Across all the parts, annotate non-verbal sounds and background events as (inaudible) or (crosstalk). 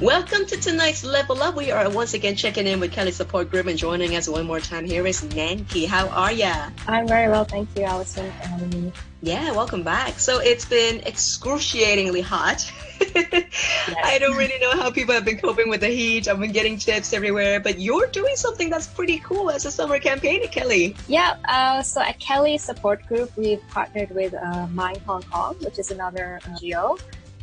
Welcome to tonight's Level Up. We are once again checking in with KELY Support Group and joining us one more time here is Nanki. How are ya? I'm very well, thank you, Allison, for having me. Yeah, welcome back. So it's been excruciatingly hot. yes. (laughs) I don't really know how people have been coping with the heat. I've been getting tips everywhere, but you're doing something that's pretty cool as a summer campaign at KELY. Yeah, uh, so at KELY Support Group, we've partnered with uh, Mind Hong Kong, which is another NGO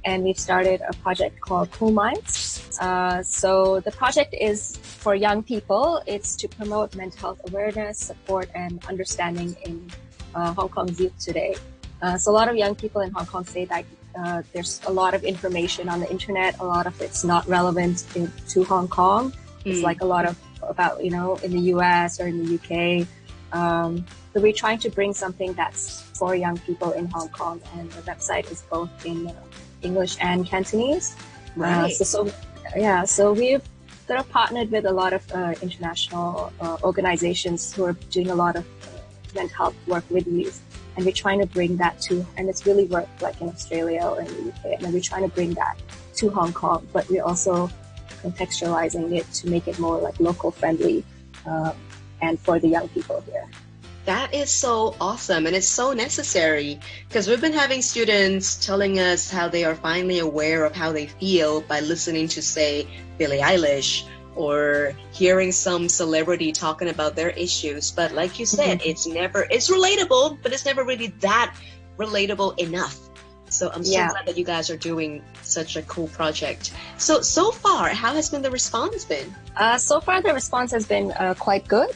and we've started a project called Cool Minds. Uh, so the project is for young people. It's to promote mental health awareness, support, and understanding in uh, Hong Kong's youth today. Uh, so a lot of young people in Hong Kong say that uh, there's a lot of information on the internet. A lot of it's not relevant in, to Hong Kong. Mm. It's like a lot of about you know in the U.S. or in the U.K. Um, so we're trying to bring something that's for young people in Hong Kong, and the website is both in uh, English and Cantonese. Uh, right. So, so, yeah, so we've sort of partnered with a lot of uh, international uh, organizations who are doing a lot of uh, mental health work with youth. And we're trying to bring that to, and it's really worked like in Australia or in the UK. And we're trying to bring that to Hong Kong, but we're also contextualizing it to make it more like local friendly uh, and for the young people here. That is so awesome and it's so necessary because we've been having students telling us how they are finally aware of how they feel by listening to, say, Billie Eilish or hearing some celebrity talking about their issues. But like you said, mm-hmm. it's never, it's relatable, but it's never really that relatable enough. So I'm so yeah. glad that you guys are doing such a cool project. So, so far, how has been the response been? Uh, so far, the response has been uh, quite good.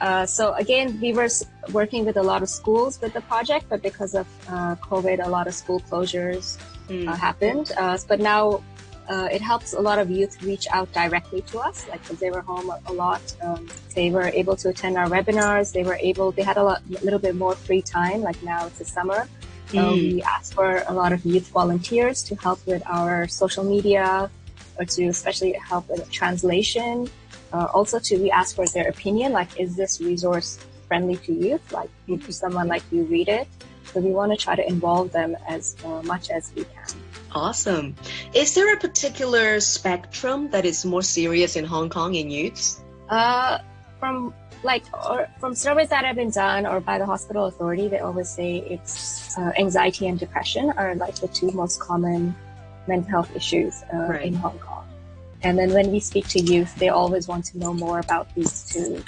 Uh, so again, we were working with a lot of schools with the project, but because of uh, COVID, a lot of school closures mm. uh, happened. Uh, but now uh, it helps a lot of youth reach out directly to us, like because they were home a, lot. Um, they were able to attend our webinars. They were able, they had a lot, little bit more free time. Like now it's the summer. Mm. we asked for a lot of youth volunteers to help with our social media or to especially help with translation uh, also to we ask for their opinion, like is this resource friendly to youth? Like to someone like you read it? So we want to try to involve them as uh, much as we can. Awesome. Is there a particular spectrum that is more serious in Hong Kong in youths? Uh, from like or from surveys that have been done or by the hospital authority, they always say it's uh, anxiety and depression are like the two most common mental health issues uh, right. in Hong Kong. And then when we speak to youth, they always want to know more about these two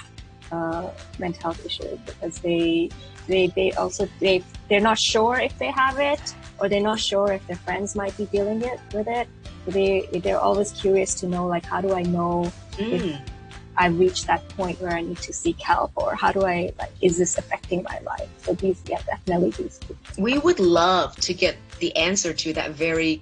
uh, mental health issues because they they they also they they're not sure if they have it or they're not sure if their friends might be dealing it with it. They they're always curious to know like how do I know mm. if I've reached that point where I need to seek help or how do I like is this affecting my life? So these yeah definitely these. We would love to get the answer to that very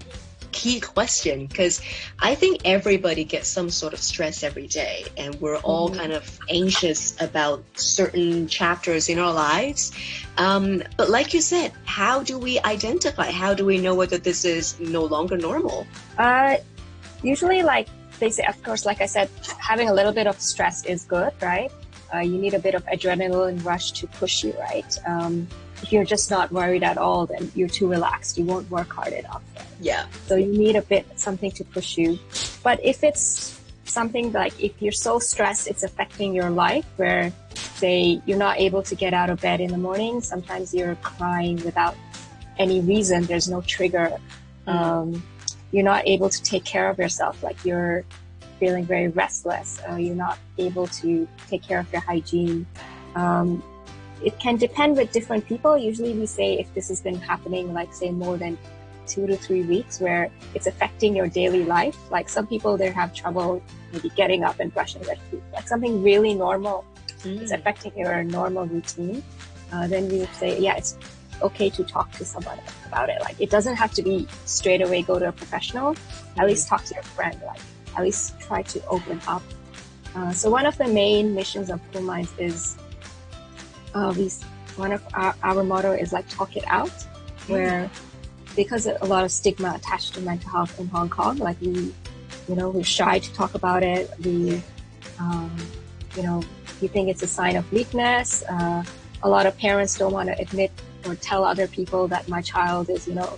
key question because I think everybody gets some sort of stress every day, and we're all mm-hmm. kind of anxious about certain chapters in our lives. Um, but like you said, how do we identify? How do we know whether this is no longer normal? Uh, usually, like they say, of course, like I said, having a little bit of stress is good, right? Uh, you need a bit of adrenaline rush to push you, right? Um, if you're just not worried at all, then you're too relaxed. You won't work hard enough. Yeah. So you need a bit something to push you. But if it's something like if you're so stressed, it's affecting your life where say you're not able to get out of bed in the morning. Sometimes you're crying without any reason. There's no trigger. Mm. Um, you're not able to take care of yourself. Like you're feeling very restless. Uh, you're not able to take care of your hygiene. Um, it can depend with different people. Usually we say if this has been happening, like say more than two to three weeks where it's affecting your daily life. Like some people, they have trouble maybe getting up and brushing their teeth, like something really normal mm. is affecting your normal routine. Uh, then we would say, yeah, it's okay to talk to someone about it. Like it doesn't have to be straight away go to a professional. Mm. At least talk to your friend. Like at least try to open up. Uh, so one of the main missions of Cool Minds is uh, we one of our, our motto is like talk it out, where because a lot of stigma attached to mental health in Hong Kong, like we, you know, we're shy to talk about it. We, um, you know, we think it's a sign of weakness. Uh, a lot of parents don't want to admit or tell other people that my child is, you know,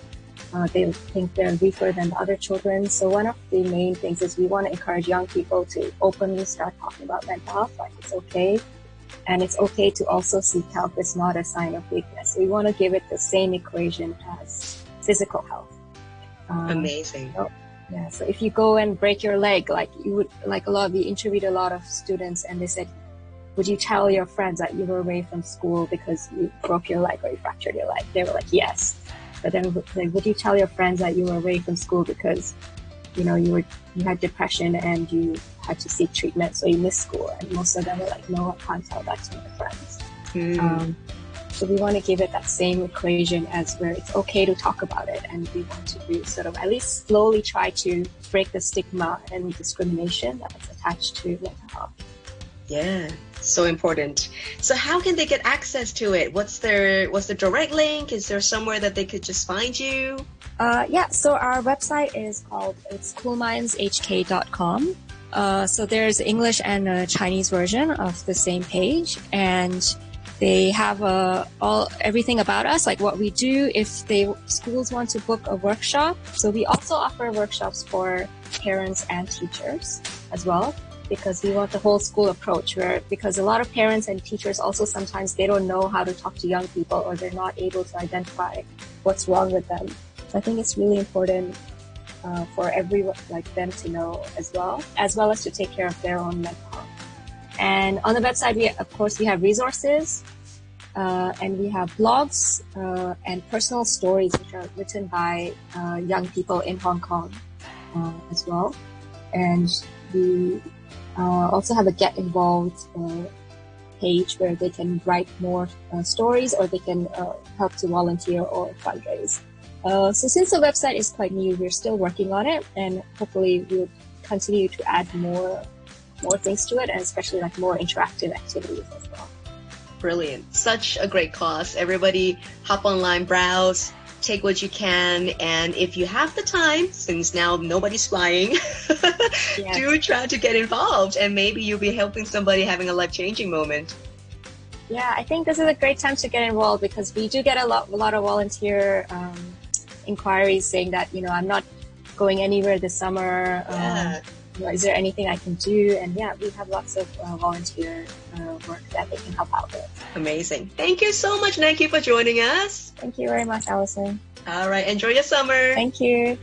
Uh, they think they're weaker than the other children. So one of the main things is we want to encourage young people to openly start talking about mental health, like it's okay. And it's okay to also seek help. It's not a sign of weakness. We want to give it the same equation as physical health. Um, Amazing. So, yeah. So if you go and break your leg, like you would, like a lot, we interviewed a lot of students and they said, would you tell your friends that you were away from school because you broke your leg or you fractured your leg? They were like, yes. But then, like, would you tell your friends that you were away from school because, you know, you were you had depression and you had to seek treatment, so you missed school? And most of them were like, no, I can't tell that to my friends. Mm. Um, so we want to give it that same equation as where it's okay to talk about it, and we want to be sort of at least slowly try to break the stigma and discrimination that's attached to mental health. Yeah, so important. So how can they get access to it? What's their what's the direct link? Is there somewhere that they could just find you? Uh, yeah, so our website is called it's coolmindshk.com. Uh, so there's English and a Chinese version of the same page, and they have uh, all everything about us, like what we do. If they schools want to book a workshop, so we also offer workshops for parents and teachers as well because we want the whole school approach where because a lot of parents and teachers also sometimes they don't know how to talk to young people or they're not able to identify what's wrong with them. So i think it's really important uh, for everyone like them to know as well as well as to take care of their own mental health. And on the website we of course we have resources uh, and we have blogs uh, and personal stories which are written by uh, young people in hong kong uh, as well. And we uh, also have a get involved uh, page where they can write more uh, stories or they can uh, help to volunteer or fundraise. Uh, so since the website is quite new, we're still working on it and hopefully we'll continue to add more more things to it and especially like more interactive activities as well. Brilliant. Such a great cause. Everybody hop online, browse, take what you can and if you have the time since now nobody's flying yeah. (laughs) do try to get involved and maybe you'll be helping somebody having a life-changing moment yeah i think this is a great time to get involved because we do get a lot, a lot of volunteer um, inquiries saying that you know i'm not going anywhere this summer yeah. um, is there anything I can do? And yeah, we have lots of uh, volunteer uh, work that they can help out with. Amazing. Thank you so much, Nike, for joining us. Thank you very much, Allison. All right. Enjoy your summer. Thank you.